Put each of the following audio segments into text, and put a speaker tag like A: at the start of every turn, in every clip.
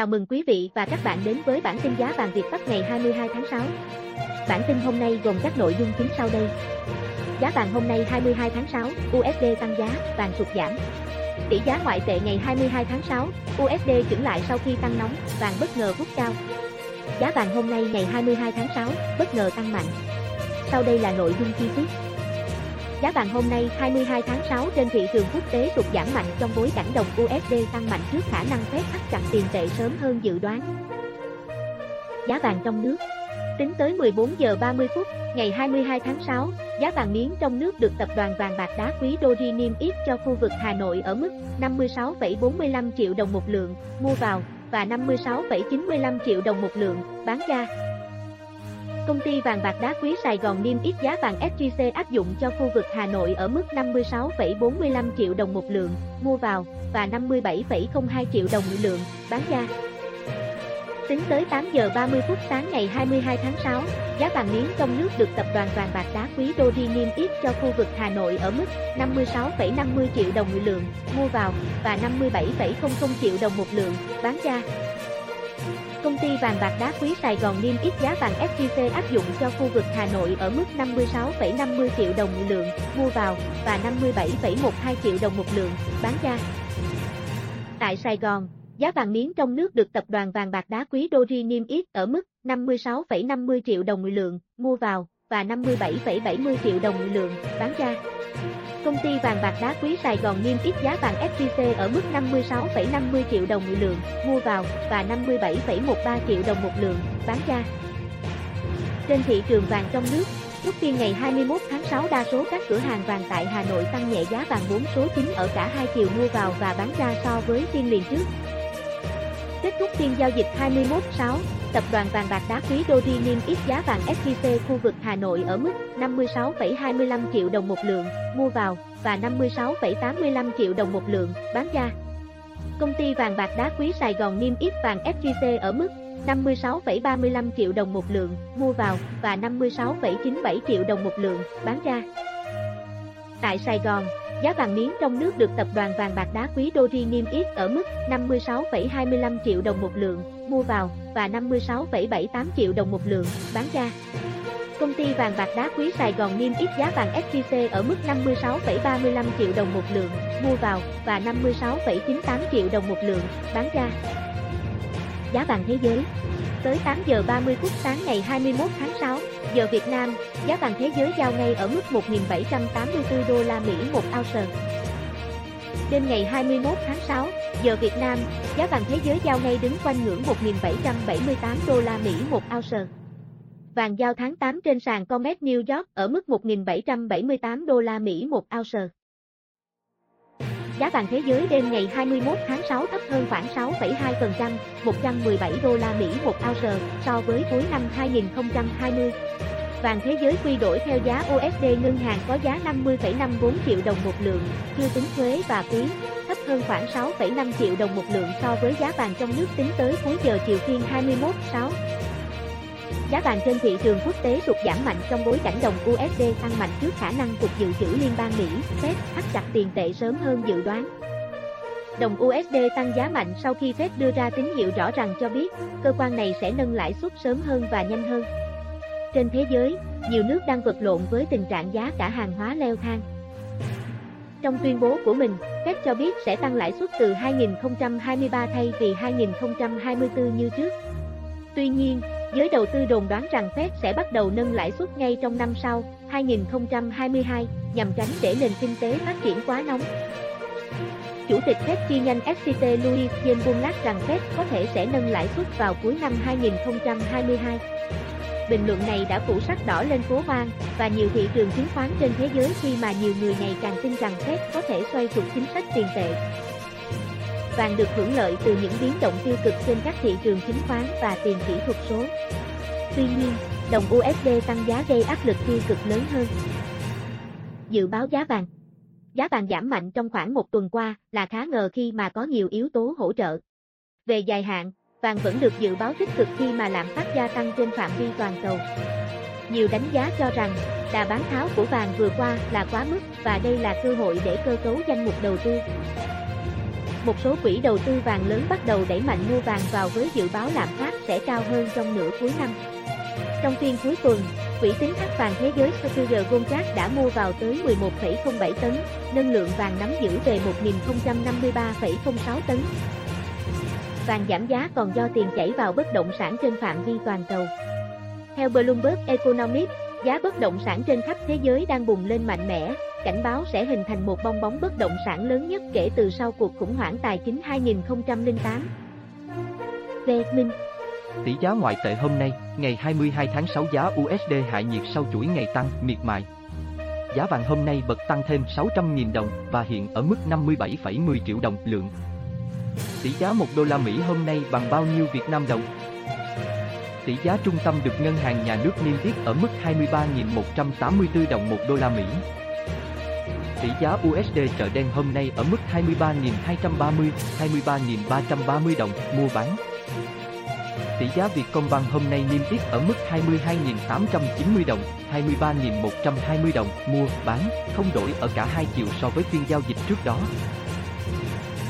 A: Chào mừng quý vị và các bạn đến với bản tin giá vàng Việt Bắc ngày 22 tháng 6. Bản tin hôm nay gồm các nội dung chính sau đây. Giá vàng hôm nay 22 tháng 6, USD tăng giá, vàng sụt giảm. Tỷ giá ngoại tệ ngày 22 tháng 6, USD chững lại sau khi tăng nóng, vàng bất ngờ vút cao. Giá vàng hôm nay ngày 22 tháng 6, bất ngờ tăng mạnh. Sau đây là nội dung chi tiết. Giá vàng hôm nay 22 tháng 6 trên thị trường quốc tế sụt giảm mạnh trong bối cảnh đồng USD tăng mạnh trước khả năng phép thắt chặt tiền tệ sớm hơn dự đoán. Giá vàng trong nước Tính tới 14 giờ 30 phút, ngày 22 tháng 6, giá vàng miếng trong nước được tập đoàn vàng bạc đá quý Doji niêm yết cho khu vực Hà Nội ở mức 56,45 triệu đồng một lượng mua vào và 56,95 triệu đồng một lượng bán ra. Công ty vàng bạc đá quý Sài Gòn niêm yết giá vàng SJC áp dụng cho khu vực Hà Nội ở mức 56,45 triệu đồng một lượng mua vào và 57,02 triệu đồng một lượng bán ra. Tính tới 8 giờ 30 phút sáng ngày 22 tháng 6, giá vàng miếng trong nước được tập đoàn vàng bạc đá quý Doji niêm yết cho khu vực Hà Nội ở mức 56,50 triệu đồng một lượng mua vào và 57,00 triệu đồng một lượng bán ra. Công ty vàng bạc đá quý Sài Gòn niêm yết giá vàng SJC áp dụng cho khu vực Hà Nội ở mức 56,50 triệu đồng một lượng mua vào và 57,12 triệu đồng một lượng bán ra. Tại Sài Gòn, giá vàng miếng trong nước được tập đoàn vàng bạc đá quý Doji niêm yết ở mức 56,50 triệu đồng một lượng mua vào và 57,70 triệu đồng một lượng bán ra. Công ty vàng bạc đá quý Sài Gòn niêm yết giá vàng SJC ở mức 56,50 triệu đồng một lượng mua vào và 57,13 triệu đồng một lượng bán ra. Trên thị trường vàng trong nước, trước phiên ngày 21 tháng 6 đa số các cửa hàng vàng tại Hà Nội tăng nhẹ giá vàng 4 số 9 ở cả hai chiều mua vào và bán ra so với phiên liền trước. Kết thúc phiên giao dịch 21/6, tập đoàn vàng bạc đá quý Doji niêm yết giá vàng SJC khu vực Hà Nội ở mức 56,25 triệu đồng một lượng mua vào và 56,85 triệu đồng một lượng bán ra. Công ty vàng bạc đá quý Sài Gòn niêm yết vàng SJC ở mức 56,35 triệu đồng một lượng mua vào và 56,97 triệu đồng một lượng bán ra. Tại Sài Gòn, Giá vàng miếng trong nước được tập đoàn vàng bạc đá quý Doji niêm yết ở mức 56,25 triệu đồng một lượng mua vào và 56,78 triệu đồng một lượng bán ra. Công ty vàng bạc đá quý Sài Gòn niêm yết giá vàng SJC ở mức 56,35 triệu đồng một lượng mua vào và 56,98 triệu đồng một lượng bán ra. Giá vàng thế giới Tới 8 giờ 30 phút sáng ngày 21 tháng 6, giờ Việt Nam, giá vàng thế giới giao ngay ở mức 1.784 đô la Mỹ một ounce. Đêm ngày 21 tháng 6, giờ Việt Nam, giá vàng thế giới giao ngay đứng quanh ngưỡng 1.778 đô la Mỹ một ounce. Vàng giao tháng 8 trên sàn Comex New York ở mức 1.778 đô la Mỹ một ounce. Giá vàng thế giới đêm ngày 21 tháng 6 thấp hơn khoảng 6,2%, 117 đô la Mỹ một ounce so với cuối năm 2020. Vàng thế giới quy đổi theo giá USD ngân hàng có giá 50,54 triệu đồng một lượng, chưa tính thuế và phí, thấp hơn khoảng 6,5 triệu đồng một lượng so với giá vàng trong nước tính tới cuối giờ chiều phiên 21/6. Giá vàng trên thị trường quốc tế sụt giảm mạnh trong bối cảnh đồng USD tăng mạnh trước khả năng Cục Dự trữ Liên bang Mỹ, Fed, thắt chặt tiền tệ sớm hơn dự đoán. Đồng USD tăng giá mạnh sau khi Fed đưa ra tín hiệu rõ ràng cho biết, cơ quan này sẽ nâng lãi suất sớm hơn và nhanh hơn. Trên thế giới, nhiều nước đang vật lộn với tình trạng giá cả hàng hóa leo thang. Trong tuyên bố của mình, Fed cho biết sẽ tăng lãi suất từ 2023 thay vì 2024 như trước. Tuy nhiên, Giới đầu tư đồn đoán rằng Fed sẽ bắt đầu nâng lãi suất ngay trong năm sau, 2022, nhằm tránh để nền kinh tế phát triển quá nóng. Chủ tịch Fed chi nhánh SCT Louis Jane Bullard rằng Fed có thể sẽ nâng lãi suất vào cuối năm 2022. Bình luận này đã phủ sắc đỏ lên phố vang và nhiều thị trường chứng khoán trên thế giới khi mà nhiều người ngày càng tin rằng Fed có thể xoay trục chính sách tiền tệ vàng được hưởng lợi từ những biến động tiêu cực trên các thị trường chứng khoán và tiền kỹ thuật số. Tuy nhiên, đồng USD tăng giá gây áp lực tiêu cực lớn hơn. Dự báo giá vàng Giá vàng giảm mạnh trong khoảng một tuần qua là khá ngờ khi mà có nhiều yếu tố hỗ trợ. Về dài hạn, vàng vẫn được dự báo tích cực khi mà lạm phát gia tăng trên phạm vi toàn cầu. Nhiều đánh giá cho rằng, đà bán tháo của vàng vừa qua là quá mức và đây là cơ hội để cơ cấu danh mục đầu tư. Một số quỹ đầu tư vàng lớn bắt đầu đẩy mạnh mua vàng vào với dự báo lạm phát sẽ cao hơn trong nửa cuối năm. Trong phiên cuối tuần, quỹ tín thác vàng thế giới Secure Goldrat đã mua vào tới 11,07 tấn, nâng lượng vàng nắm giữ về 1.053,06 tấn. Vàng giảm giá còn do tiền chảy vào bất động sản trên phạm vi toàn cầu. Theo Bloomberg Economics, giá bất động sản trên khắp thế giới đang bùng lên mạnh mẽ, cảnh báo sẽ hình thành một bong bóng bất động sản lớn nhất kể từ sau cuộc khủng hoảng tài chính 2008. Về Minh
B: Tỷ giá ngoại tệ hôm nay, ngày 22 tháng 6 giá USD hạ nhiệt sau chuỗi ngày tăng miệt mài. Giá vàng hôm nay bật tăng thêm 600.000 đồng và hiện ở mức 57,10 triệu đồng lượng. Tỷ giá 1 đô la Mỹ hôm nay bằng bao nhiêu Việt Nam đồng? Tỷ giá trung tâm được ngân hàng nhà nước niêm yết ở mức 23.184 đồng 1 đô la Mỹ. Tỷ giá USD chợ đen hôm nay ở mức 23.230, 23.330 đồng mua bán. Tỷ giá Vietcombank hôm nay niêm yết ở mức 22.890 đồng, 23.120 đồng mua bán, không đổi ở cả hai chiều so với phiên giao dịch trước đó.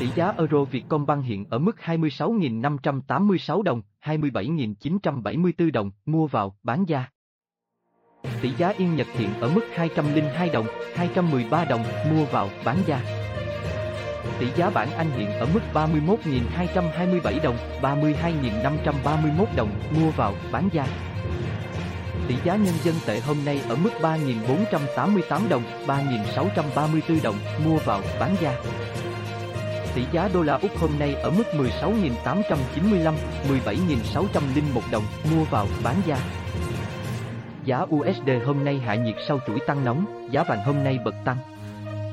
B: Tỷ giá euro Vietcombank hiện ở mức 26.586 đồng, 27.974 đồng mua vào, bán ra. Tỷ giá yên Nhật hiện ở mức 202 đồng, 213 đồng mua vào, bán ra. Tỷ giá bảng Anh hiện ở mức 31.227 đồng, 32.531 đồng mua vào, bán ra. Tỷ giá nhân dân tệ hôm nay ở mức 3.488 đồng, 3.634 đồng mua vào, bán ra. Tỷ giá đô la Úc hôm nay ở mức 16.895, 17.601 đồng mua vào, bán ra. Giá USD hôm nay hạ nhiệt sau chuỗi tăng nóng, giá vàng hôm nay bật tăng.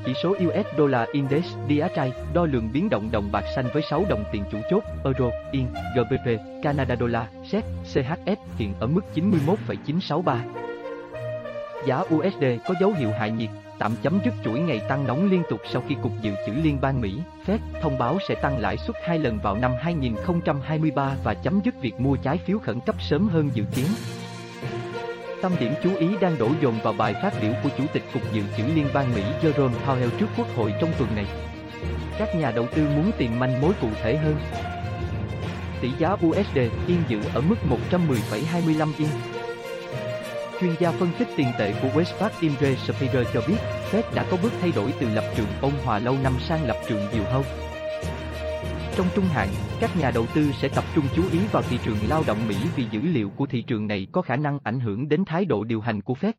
B: Chỉ số US Dollar Index DXY đo lường biến động đồng bạc xanh với 6 đồng tiền chủ chốt Euro, Yên, GBP, Canada Dollar, SEC, CHF hiện ở mức 91,963. Giá USD có dấu hiệu hạ nhiệt, tạm chấm dứt chuỗi ngày tăng nóng liên tục sau khi Cục Dự trữ Liên bang Mỹ, Fed, thông báo sẽ tăng lãi suất hai lần vào năm 2023 và chấm dứt việc mua trái phiếu khẩn cấp sớm hơn dự kiến. Tâm điểm chú ý đang đổ dồn vào bài phát biểu của Chủ tịch Cục Dự trữ Liên bang Mỹ Jerome Powell trước Quốc hội trong tuần này. Các nhà đầu tư muốn tìm manh mối cụ thể hơn. Tỷ giá USD yên giữ ở mức 110,25 yên. Chuyên gia phân tích tiền tệ của Westpac Imre Spira cho biết, Fed đã có bước thay đổi từ lập trường ôn hòa lâu năm sang lập trường nhiều hơn. Trong trung hạn, các nhà đầu tư sẽ tập trung chú ý vào thị trường lao động Mỹ vì dữ liệu của thị trường này có khả năng ảnh hưởng đến thái độ điều hành của Fed.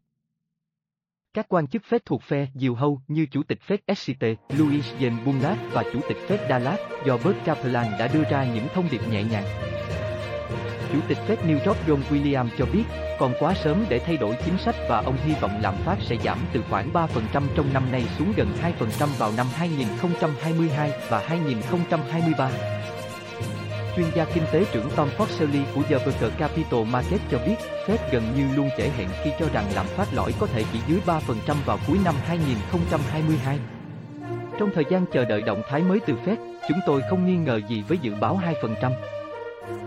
B: Các quan chức Fed thuộc phe diều hâu như Chủ tịch Fed SCT, Louis Jane Bullard và Chủ tịch Fed Dallas, do Bert Kaplan đã đưa ra những thông điệp nhẹ nhàng. Chủ tịch Fed New York John William cho biết, còn quá sớm để thay đổi chính sách và ông hy vọng lạm phát sẽ giảm từ khoảng 3% trong năm nay xuống gần 2% vào năm 2022 và 2023. Chuyên gia kinh tế trưởng Tom Foxley của The Berker Capital Market cho biết, Fed gần như luôn trễ hẹn khi cho rằng lạm phát lõi có thể chỉ dưới 3% vào cuối năm 2022. Trong thời gian chờ đợi động thái mới từ Fed, chúng tôi không nghi ngờ gì với dự báo 2%.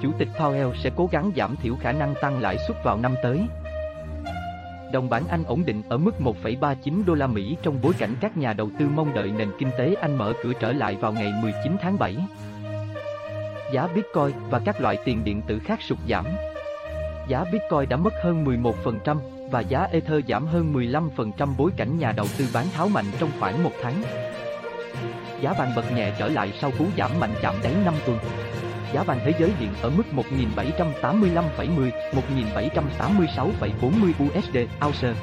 B: Chủ tịch Powell sẽ cố gắng giảm thiểu khả năng tăng lãi suất vào năm tới. Đồng bảng Anh ổn định ở mức 1,39 đô la Mỹ trong bối cảnh các nhà đầu tư mong đợi nền kinh tế Anh mở cửa trở lại vào ngày 19 tháng 7. Giá Bitcoin và các loại tiền điện tử khác sụt giảm. Giá Bitcoin đã mất hơn 11% và giá Ether giảm hơn 15% bối cảnh nhà đầu tư bán tháo mạnh trong khoảng một tháng. Giá vàng bật nhẹ trở lại sau cú giảm mạnh chạm đáy 5 tuần giá vàng thế giới hiện ở mức 1.785,10, 1.786,40 USD ounce.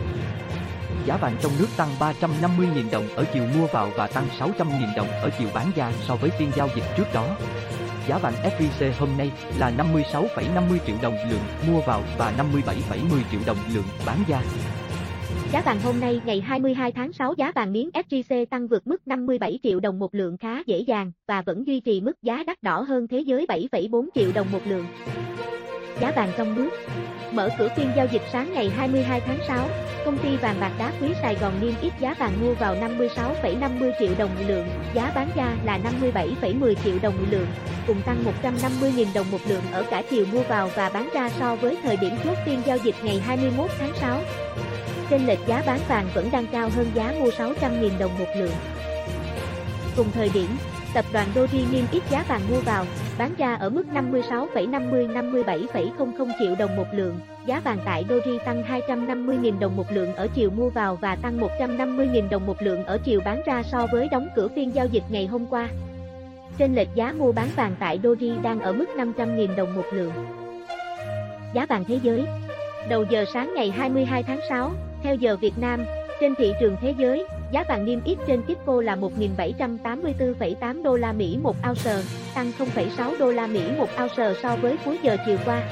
B: Giá vàng trong nước tăng 350.000 đồng ở chiều mua vào và tăng 600.000 đồng ở chiều bán ra so với phiên giao dịch trước đó. Giá vàng SJC hôm nay là 56,50 triệu đồng lượng mua vào và 57,10 triệu đồng lượng bán ra.
A: Giá vàng hôm nay ngày 22 tháng 6 giá vàng miếng SJC tăng vượt mức 57 triệu đồng một lượng khá dễ dàng và vẫn duy trì mức giá đắt đỏ hơn thế giới 7,4 triệu đồng một lượng. Giá vàng trong nước Mở cửa phiên giao dịch sáng ngày 22 tháng 6, công ty vàng bạc đá quý Sài Gòn niêm yết giá vàng mua vào 56,50 triệu đồng một lượng, giá bán ra là 57,10 triệu đồng một lượng, cùng tăng 150.000 đồng một lượng ở cả chiều mua vào và bán ra so với thời điểm chốt phiên giao dịch ngày 21 tháng 6 trên lệch giá bán vàng vẫn đang cao hơn giá mua 600.000 đồng một lượng. Cùng thời điểm, tập đoàn Doji niêm yết giá vàng mua vào, bán ra ở mức 56,50-57,00 triệu đồng một lượng. Giá vàng tại Doji tăng 250.000 đồng một lượng ở chiều mua vào và tăng 150.000 đồng một lượng ở chiều bán ra so với đóng cửa phiên giao dịch ngày hôm qua. Trên lệch giá mua bán vàng tại Doji đang ở mức 500.000 đồng một lượng. Giá vàng thế giới Đầu giờ sáng ngày 22 tháng 6, theo giờ Việt Nam, trên thị trường thế giới, giá vàng niêm yết trên Kitco là 1.784,8 đô la Mỹ một ounce, tăng 0,6 đô la Mỹ một ounce so với cuối giờ chiều qua.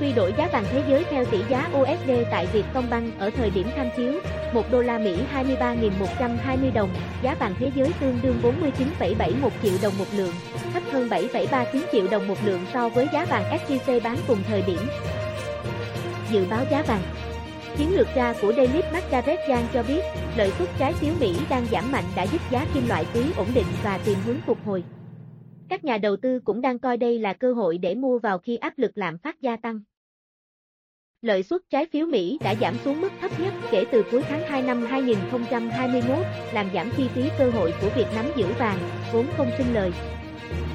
A: Quy đổi giá vàng thế giới theo tỷ giá USD tại Vietcombank ở thời điểm tham chiếu, 1 đô la Mỹ 23.120 đồng, giá vàng thế giới tương đương 49,71 triệu đồng một lượng, thấp hơn 7,39 triệu đồng một lượng so với giá vàng SJC bán cùng thời điểm. Dự báo giá vàng Chiến lược ra của David Margaret cho biết, lợi suất trái phiếu Mỹ đang giảm mạnh đã giúp giá kim loại quý ổn định và tìm hướng phục hồi. Các nhà đầu tư cũng đang coi đây là cơ hội để mua vào khi áp lực lạm phát gia tăng. Lợi suất trái phiếu Mỹ đã giảm xuống mức thấp nhất kể từ cuối tháng 2 năm 2021, làm giảm chi phí cơ hội của việc nắm giữ vàng, vốn không sinh lời.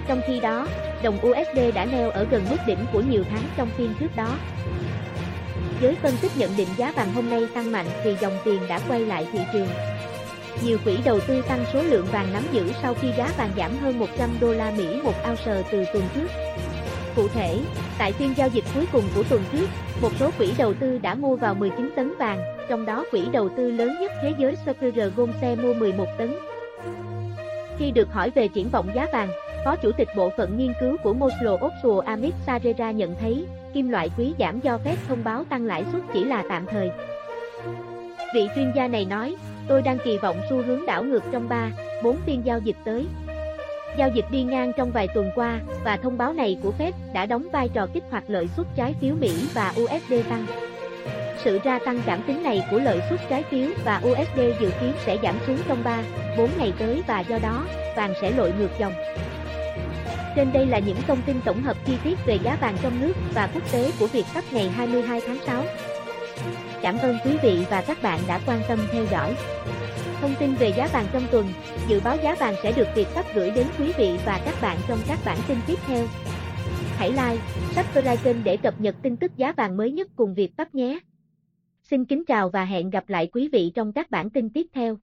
A: Trong khi đó, đồng USD đã neo ở gần mức đỉnh của nhiều tháng trong phiên trước đó. Giới phân tích nhận định giá vàng hôm nay tăng mạnh vì dòng tiền đã quay lại thị trường. Nhiều quỹ đầu tư tăng số lượng vàng nắm giữ sau khi giá vàng giảm hơn 100 đô la Mỹ một ounce từ tuần trước. Cụ thể, tại phiên giao dịch cuối cùng của tuần trước, một số quỹ đầu tư đã mua vào 19 tấn vàng, trong đó quỹ đầu tư lớn nhất thế giới Sotheby's Goldse mua 11 tấn. Khi được hỏi về triển vọng giá vàng, Phó Chủ tịch Bộ phận Nghiên cứu của Moslo Offshore Amit Sarera nhận thấy, kim loại quý giảm do phép thông báo tăng lãi suất chỉ là tạm thời. Vị chuyên gia này nói, tôi đang kỳ vọng xu hướng đảo ngược trong 3, 4 phiên giao dịch tới. Giao dịch đi ngang trong vài tuần qua, và thông báo này của Fed đã đóng vai trò kích hoạt lợi suất trái phiếu Mỹ và USD tăng. Sự gia tăng cảm tính này của lợi suất trái phiếu và USD dự kiến sẽ giảm xuống trong 3, 4 ngày tới và do đó, vàng sẽ lội ngược dòng. Trên đây là những thông tin tổng hợp chi tiết về giá vàng trong nước và quốc tế của Việt Cấp ngày 22 tháng 6. Cảm ơn quý vị và các bạn đã quan tâm theo dõi. Thông tin về giá vàng trong tuần, dự báo giá vàng sẽ được Việt Cấp gửi đến quý vị và các bạn trong các bản tin tiếp theo. Hãy like, subscribe kênh để cập nhật tin tức giá vàng mới nhất cùng Việt Cấp nhé. Xin kính chào và hẹn gặp lại quý vị trong các bản tin tiếp theo.